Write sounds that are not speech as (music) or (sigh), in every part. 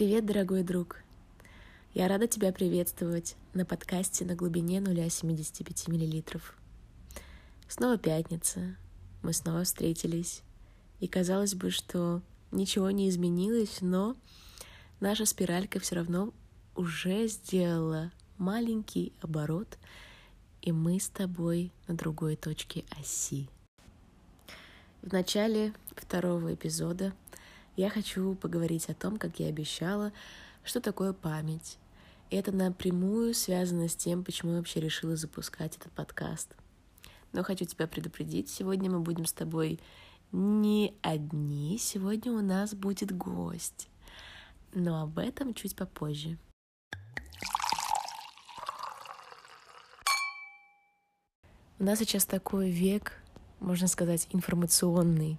Привет, дорогой друг! Я рада тебя приветствовать на подкасте на глубине 0,75 мл. Снова пятница, мы снова встретились, и казалось бы, что ничего не изменилось, но наша спиралька все равно уже сделала маленький оборот, и мы с тобой на другой точке оси. В начале второго эпизода я хочу поговорить о том, как я обещала, что такое память. И это напрямую связано с тем, почему я вообще решила запускать этот подкаст. Но хочу тебя предупредить, сегодня мы будем с тобой не одни, сегодня у нас будет гость. Но об этом чуть попозже. У нас сейчас такой век, можно сказать, информационный,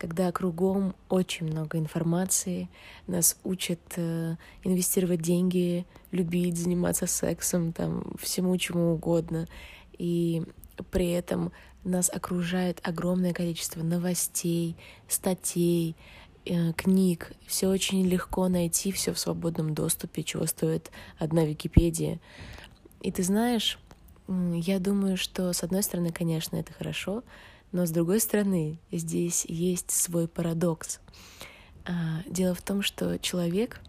когда кругом очень много информации, нас учат э, инвестировать деньги, любить, заниматься сексом, там, всему чему угодно. И при этом нас окружает огромное количество новостей, статей, э, книг. Все очень легко найти, все в свободном доступе, чего стоит одна Википедия. И ты знаешь, я думаю, что с одной стороны, конечно, это хорошо, но с другой стороны, здесь есть свой парадокс. А, дело в том, что человек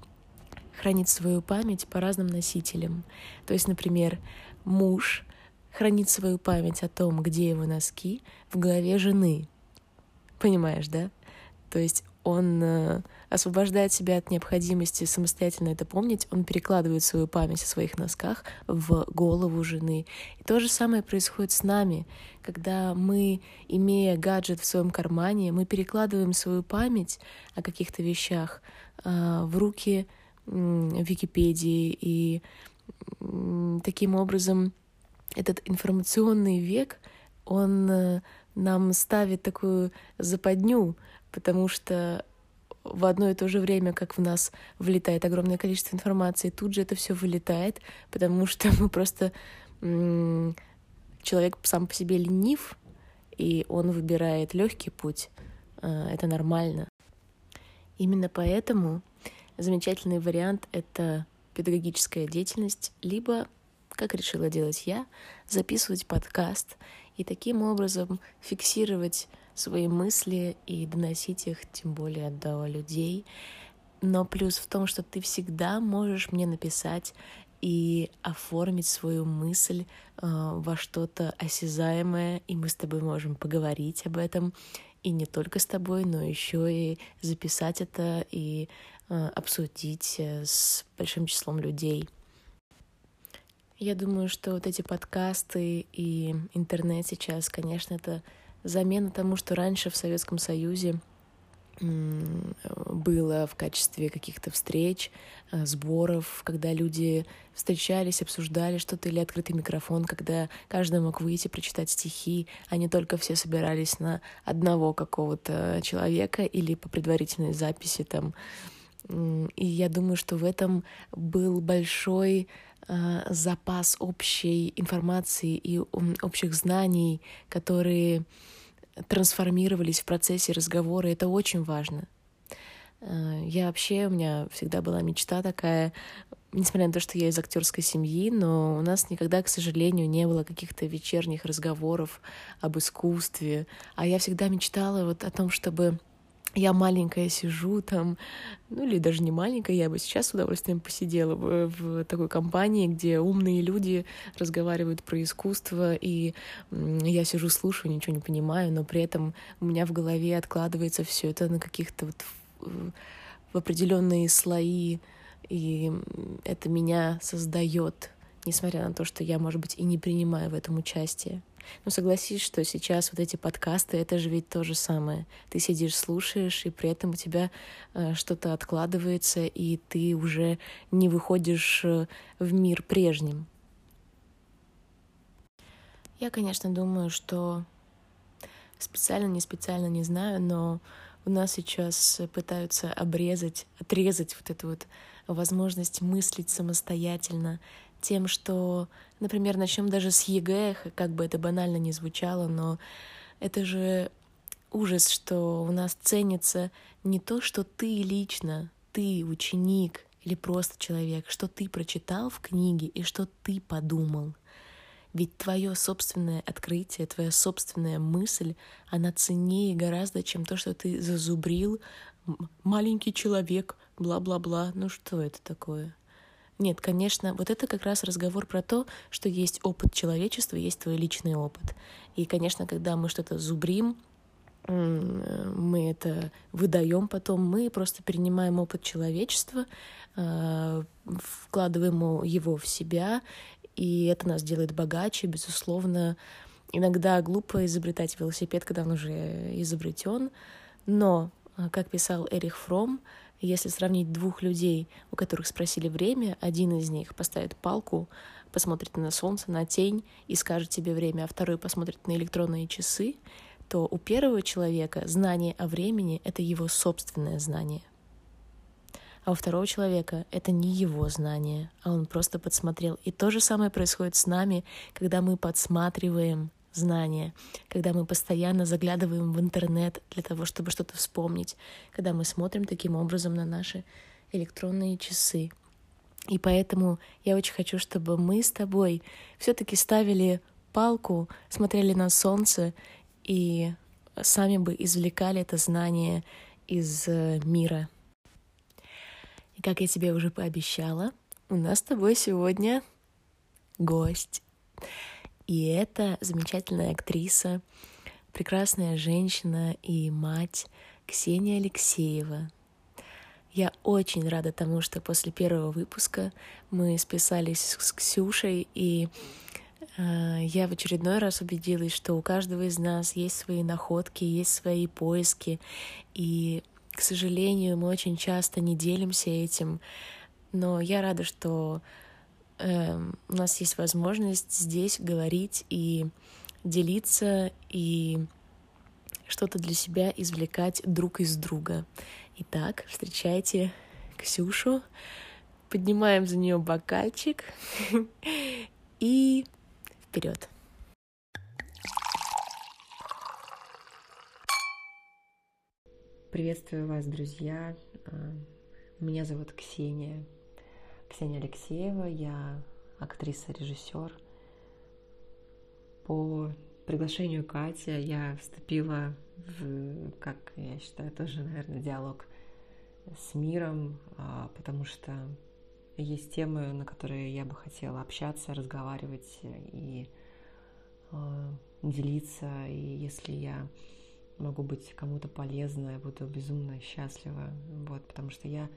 хранит свою память по разным носителям. То есть, например, муж хранит свою память о том, где его носки, в голове жены. Понимаешь, да? То есть он э, освобождает себя от необходимости самостоятельно это помнить, он перекладывает свою память о своих носках в голову жены. И то же самое происходит с нами, когда мы, имея гаджет в своем кармане, мы перекладываем свою память о каких-то вещах э, в руки Википедии, и таким образом этот информационный век, он э, нам ставит такую западню, потому что в одно и то же время, как в нас влетает огромное количество информации, тут же это все вылетает, потому что мы просто человек сам по себе ленив, и он выбирает легкий путь. А, это нормально. Именно поэтому замечательный вариант — это педагогическая деятельность, либо, как решила делать я, записывать подкаст и таким образом фиксировать свои мысли и доносить их тем более до людей. Но плюс в том, что ты всегда можешь мне написать и оформить свою мысль э, во что-то осязаемое, и мы с тобой можем поговорить об этом, и не только с тобой, но еще и записать это и э, обсудить э, с большим числом людей. Я думаю, что вот эти подкасты и интернет сейчас, конечно, это замена тому, что раньше в Советском Союзе было в качестве каких-то встреч, э, сборов, когда люди встречались, обсуждали что-то, или открытый микрофон, когда каждый мог выйти, прочитать стихи, а не только все собирались на одного какого-то человека или по предварительной записи там. И я думаю, что в этом был большой запас общей информации и общих знаний, которые трансформировались в процессе разговора. Это очень важно. Э, я вообще, у меня всегда была мечта такая, несмотря на то, что я из актерской семьи, но у нас никогда, к сожалению, не было каких-то вечерних разговоров об искусстве. А я всегда мечтала вот о том, чтобы я маленькая сижу там, ну или даже не маленькая, я бы сейчас с удовольствием посидела в, в такой компании, где умные люди разговаривают про искусство, и я сижу, слушаю, ничего не понимаю, но при этом у меня в голове откладывается все это на каких-то вот в, определенные слои, и это меня создает, несмотря на то, что я, может быть, и не принимаю в этом участие. Ну, согласись, что сейчас вот эти подкасты, это же ведь то же самое. Ты сидишь, слушаешь, и при этом у тебя э, что-то откладывается, и ты уже не выходишь э, в мир прежним. Я, конечно, думаю, что специально, не специально, не знаю, но у нас сейчас пытаются обрезать, отрезать вот эту вот возможность мыслить самостоятельно, тем, что, например, начнем даже с ЕГЭ, как бы это банально не звучало, но это же ужас, что у нас ценится не то, что ты лично ты, ученик или просто человек, что ты прочитал в книге и что ты подумал. Ведь твое собственное открытие, твоя собственная мысль, она ценнее гораздо, чем то, что ты зазубрил маленький человек, бла-бла-бла. Ну что это такое? Нет, конечно, вот это как раз разговор про то, что есть опыт человечества, есть твой личный опыт. И, конечно, когда мы что-то зубрим, мы это выдаем потом, мы просто принимаем опыт человечества, а, вкладываем его в себя, и это нас делает богаче, безусловно. Иногда глупо изобретать велосипед, когда он уже изобретен, но, а, как писал Эрих Фром, если сравнить двух людей, у которых спросили время, один из них поставит палку, посмотрит на солнце, на тень и скажет тебе время, а второй посмотрит на электронные часы, то у первого человека знание о времени — это его собственное знание. А у второго человека это не его знание, а он просто подсмотрел. И то же самое происходит с нами, когда мы подсматриваем знания, когда мы постоянно заглядываем в интернет для того, чтобы что-то вспомнить, когда мы смотрим таким образом на наши электронные часы. И поэтому я очень хочу, чтобы мы с тобой все-таки ставили палку, смотрели на солнце и сами бы извлекали это знание из э, мира. И как я тебе уже пообещала, у нас с тобой сегодня гость. И это замечательная актриса, прекрасная женщина и мать Ксения Алексеева. Я очень рада тому, что после первого выпуска мы списались с Ксюшей, и э, я в очередной раз убедилась, что у каждого из нас есть свои находки, есть свои поиски, и, к сожалению, мы очень часто не делимся этим, но я рада, что у нас есть возможность здесь говорить и делиться и что-то для себя извлекать друг из друга. Итак, встречайте Ксюшу, поднимаем за нее бокальчик (laughs) и вперед. Приветствую вас, друзья. А, меня зовут Ксения. Ксения Алексеева, я актриса-режиссер. По приглашению Кати я вступила в, как я считаю, тоже, наверное, диалог с миром, а, потому что есть темы, на которые я бы хотела общаться, разговаривать и а, делиться. И если я могу быть кому-то полезна, я буду безумно счастлива. Вот, потому что я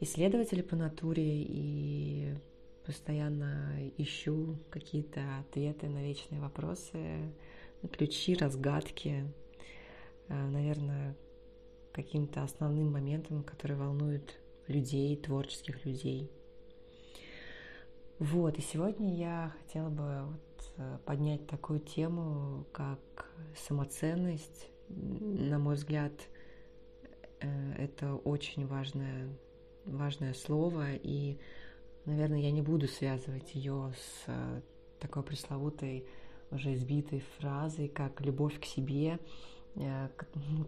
исследователь по натуре и постоянно ищу какие-то ответы на вечные вопросы, ключи, разгадки, э, наверное, каким-то основным моментом, который волнует людей, творческих людей. Вот, и сегодня я хотела бы вот э, поднять такую тему, как самоценность. На мой взгляд, э, это очень важная важное слово, и, наверное, я не буду связывать ее с э, такой пресловутой, уже избитой фразой, как «любовь к себе», э,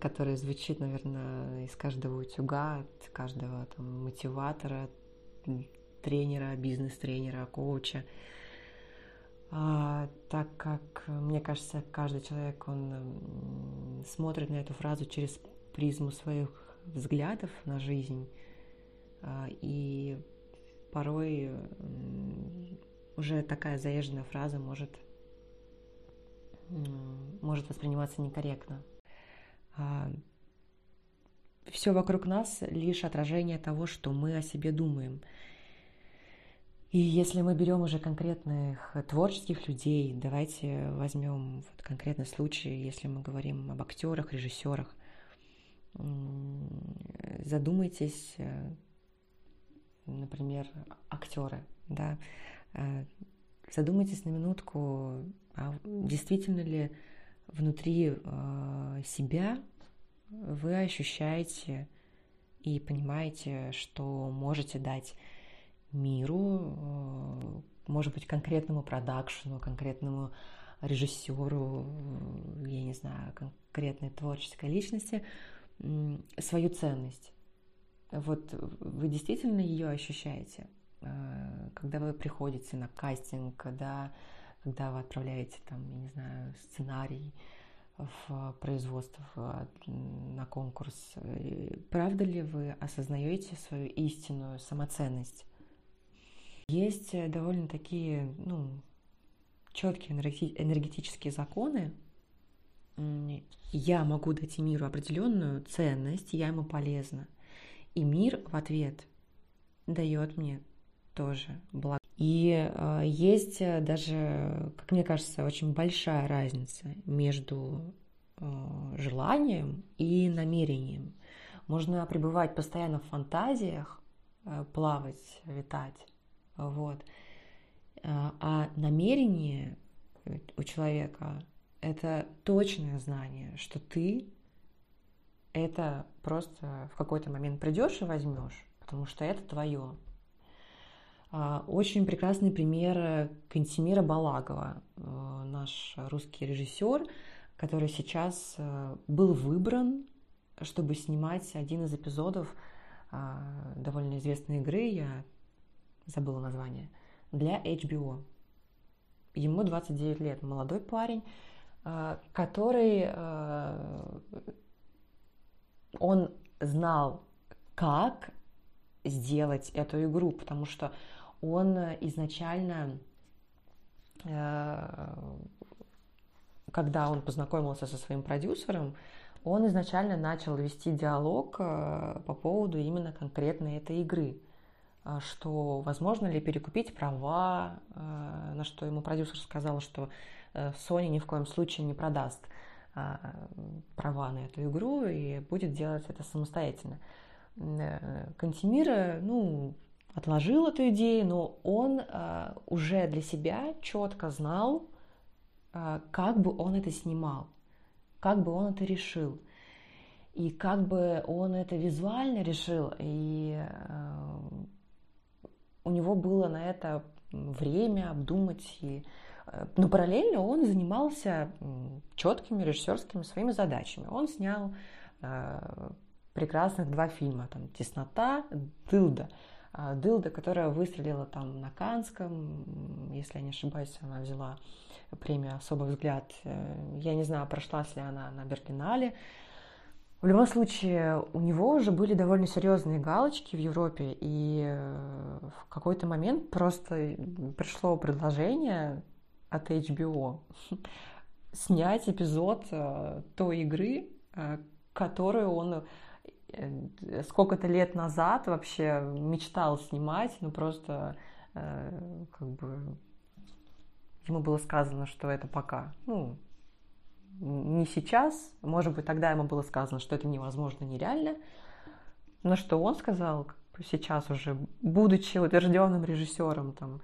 которая звучит, наверное, из каждого утюга, от каждого там, мотиватора, тренера, бизнес-тренера, коуча. А, так как, мне кажется, каждый человек, он смотрит на эту фразу через призму своих взглядов на жизнь, и порой уже такая заезженная фраза может, может восприниматься некорректно. А, Все вокруг нас лишь отражение того, что мы о себе думаем. И если мы берем уже конкретных творческих людей, давайте возьмем вот конкретный случай, если мы говорим об актерах, режиссерах, задумайтесь, э, например, актеры, да, э, задумайтесь на минутку, а действительно ли внутри э, себя вы ощущаете и понимаете, что можете дать миру, э, может быть, конкретному продакшену, конкретному режиссеру, я не знаю, конкретной творческой личности свою ценность. Вот вы действительно ее ощущаете, э, когда вы приходите на кастинг, когда, когда вы отправляете там, я не знаю, сценарий в производство, на конкурс. Правда ли вы осознаете свою истинную самоценность? Есть довольно такие, ну, четкие энергетические законы, я могу дать миру определенную ценность, я ему полезна. И мир в ответ дает мне тоже благо. И э, есть даже, как мне кажется, очень большая разница между э, желанием и намерением. Можно пребывать постоянно в фантазиях, э, плавать, летать, вот. А намерение у человека это точное знание, что ты это просто в какой-то момент придешь и возьмешь, потому что это твое. А, очень прекрасный пример Кантимира Балагова, э, наш русский режиссер, который сейчас э, был выбран, чтобы снимать один из эпизодов а, довольно известной игры, я забыла название, для HBO. Ему 29 лет, молодой парень, а, который он знал, как сделать эту игру, потому что он изначально, а, когда он познакомился со своим продюсером, он изначально начал вести диалог по поводу именно конкретной этой игры, что возможно ли перекупить права, на что ему продюсер сказал, что Э, Sony ни в коем случае не продаст. а, права на эту игру и будет делать это самостоятельно. Э, Кантемир, ну, отложил эту идею, но он а, уже для себя четко знал, а, как бы он это снимал, как бы он это решил. И как бы он это визуально решил, и у него было на это время обдумать и но параллельно он занимался четкими режиссерскими своими задачами. Он снял э, прекрасных два фильма, там «Теснота», «Дылда». А, «Дылда», которая выстрелила там на Канском, если я не ошибаюсь, она взяла премию «Особый взгляд». Э, я не знаю, прошлась ли она на Берлинале. В любом случае, у него уже были довольно серьезные галочки в Европе, и э, в какой-то момент просто пришло предложение от HBO (laughs) снять эпизод э, той игры, э, которую он э, сколько-то лет назад вообще мечтал снимать, ну просто как бы ему было сказано, что это пока, ну, не сейчас, может быть, тогда ему было сказано, что это невозможно, нереально, но что он сказал сейчас уже, будучи утвержденным режиссером, там,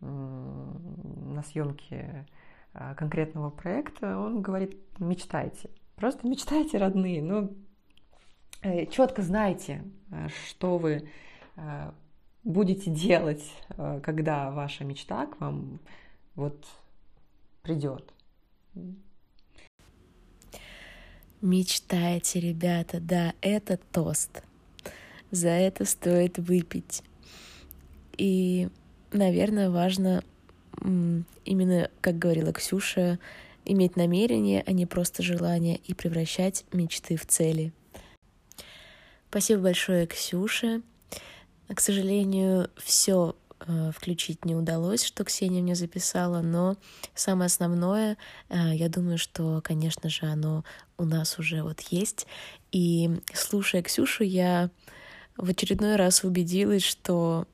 на съемке а, конкретного проекта, он говорит, мечтайте. Просто мечтайте, родные, ну, э, четко знайте, э, что вы э, будете делать, когда ваша мечта к вам вот придет. Мечтайте, ребята, да, это тост. За это стоит выпить. И наверное, важно именно, как говорила Ксюша, иметь намерение, а не просто желание, и превращать мечты в цели. Спасибо большое, Ксюше. К сожалению, все э, включить не удалось, что Ксения мне записала, но самое основное, э, я думаю, что, конечно же, оно у нас уже вот есть. И слушая Ксюшу, я в очередной раз убедилась, что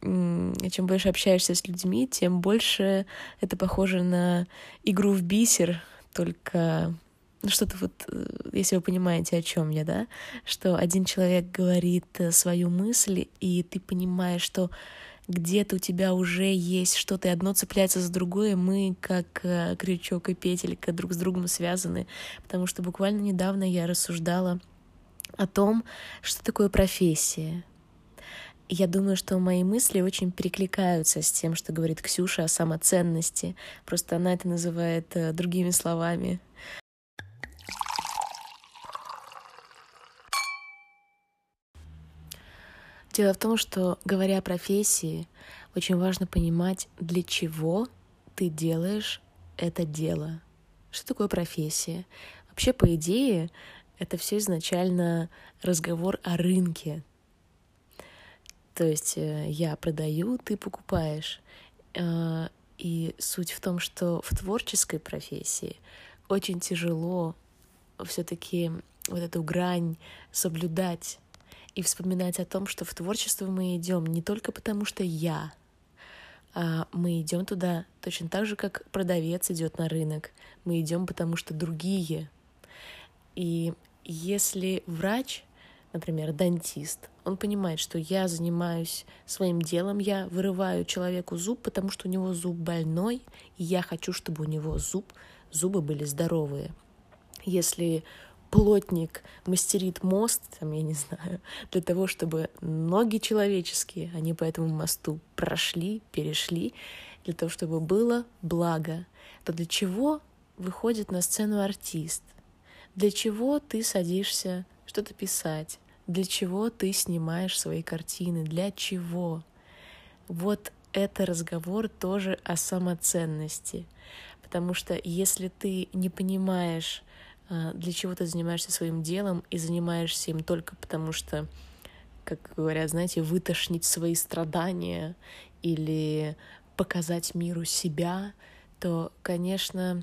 чем больше общаешься с людьми, тем больше это похоже на игру в бисер, только ну, что-то вот, э, если вы понимаете, о чем я, да, что один человек говорит э, свою мысль, и ты понимаешь, что где-то у тебя уже есть что-то, и одно цепляется за другое, мы как э, крючок и петелька друг с другом связаны, потому что буквально недавно я рассуждала о том, что такое профессия, я думаю, что мои мысли очень перекликаются с тем, что говорит Ксюша о самоценности. Просто она это называет э, другими словами. Дело в том, что, говоря о профессии, очень важно понимать, для чего ты делаешь это дело. Что такое профессия? Вообще, по идее, это все изначально разговор о рынке. То есть э, я продаю, ты покупаешь. Э, и суть в том, что в творческой профессии очень тяжело все-таки вот эту грань соблюдать и вспоминать о том, что в творчество мы идем не только потому, что я, а мы идем туда точно так же, как продавец идет на рынок. Мы идем потому, что другие. И если врач, например, дантист, он понимает, что я занимаюсь своим делом, я вырываю человеку зуб, потому что у него зуб больной, и я хочу, чтобы у него зуб, зубы были здоровые. Если плотник мастерит мост, там, я не знаю, (laughs) для того, чтобы ноги человеческие, они по этому мосту прошли, перешли, для того, чтобы было благо, то для чего выходит на сцену артист? Для чего ты садишься что-то писать? Для чего ты снимаешь свои картины? Для чего? Вот это разговор тоже о самоценности. Потому что если ты не понимаешь, а, для чего ты занимаешься своим делом и занимаешься им только потому, что, как говорят, знаете, вытошнить свои страдания или показать миру себя, то, конечно,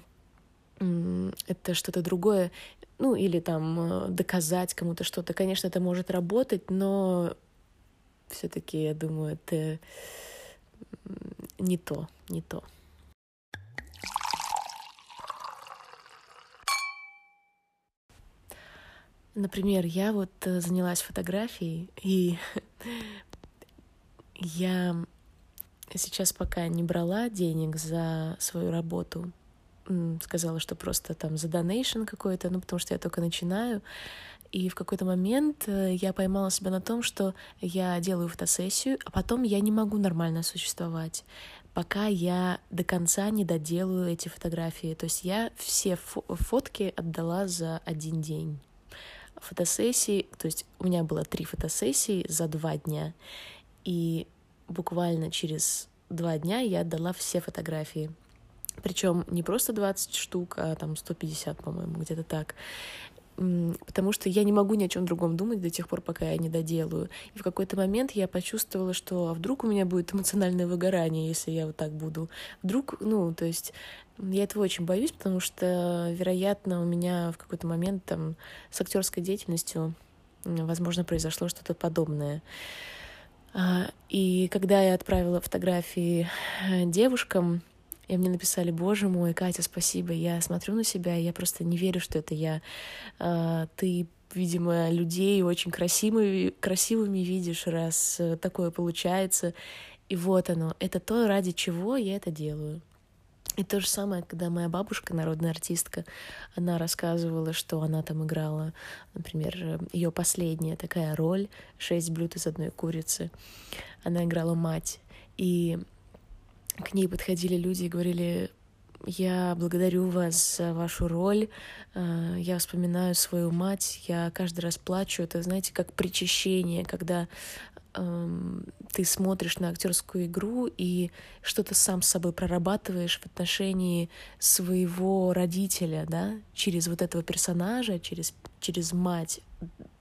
это что-то другое. Ну, или там э, доказать кому-то что-то. Конечно, это может работать, но все-таки, я думаю, это не то, не то. Например, я вот э, занялась фотографией, и (laughs) я сейчас пока не брала денег за свою работу, сказала, что просто там за донейшн какой-то, ну, потому что я только начинаю. И в какой-то момент э, я поймала себя на том, что я делаю фотосессию, а потом я не могу нормально существовать, пока я до конца не доделаю эти фотографии. То есть я все фо фотки отдала за один день фотосессии, то есть у меня было три фотосессии за два дня, и буквально через два дня я отдала все фотографии. Причем не просто 20 штук, а там 150, по-моему, где-то так потому что я не могу ни о чем другом думать до тех пор, пока я не доделаю. И в какой-то момент я почувствовала, что а вдруг у меня будет эмоциональное выгорание, если я вот так буду. Вдруг, ну, то есть я этого очень боюсь, потому что, вероятно, у меня в какой-то момент там с актерской деятельностью, возможно, произошло что-то подобное. А, и когда я отправила фотографии э, девушкам, и мне написали, боже мой, Катя, спасибо, я смотрю на себя, я просто не верю, что это я. А, ты, видимо, людей очень красивыми, красивыми видишь, раз э, такое получается. И вот оно, это то, ради чего я это делаю. И то же самое, когда моя бабушка, народная артистка, она рассказывала, что она там играла, например, ее последняя такая роль «Шесть блюд из одной курицы». Она играла мать. И к ней подходили люди и говорили, я благодарю вас за вашу роль, э, я вспоминаю свою мать, я каждый раз плачу, это, знаете, как причащение, когда эм, ты смотришь на актерскую игру и что-то сам с собой прорабатываешь в отношении своего родителя, да, через вот этого персонажа, через, через мать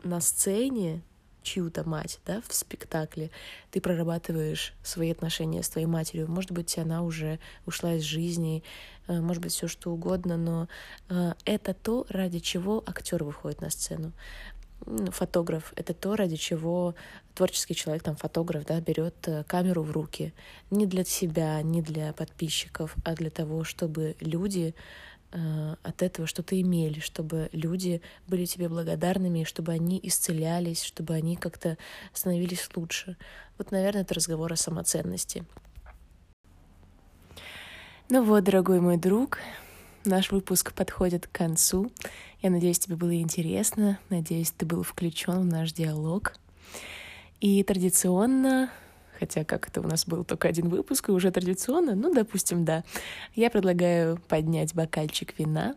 на сцене, чью-то мать, да, в спектакле, ты прорабатываешь свои отношения с твоей матерью. Может быть, она уже ушла из жизни, э, может быть, все что угодно, но э, это то, ради чего актер выходит на сцену. Фотограф — это то, ради чего творческий человек, там, фотограф, да, берет э, камеру в руки. Не для себя, не для подписчиков, а для того, чтобы люди от этого что-то имели, чтобы люди были тебе благодарными, чтобы они исцелялись, чтобы они как-то становились лучше. Вот, наверное, это разговор о самоценности. Ну вот, дорогой мой друг, наш выпуск подходит к концу. Я надеюсь, тебе было интересно, надеюсь, ты был включен в наш диалог. И традиционно хотя как это у нас был только один выпуск, и уже традиционно, ну, допустим, да, я предлагаю поднять бокальчик вина,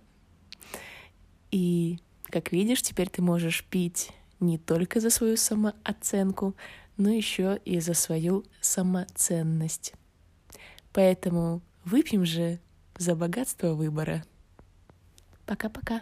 и, как видишь, теперь ты можешь пить не только за свою самооценку, но еще и за свою самоценность. Поэтому выпьем же за богатство выбора. Пока-пока.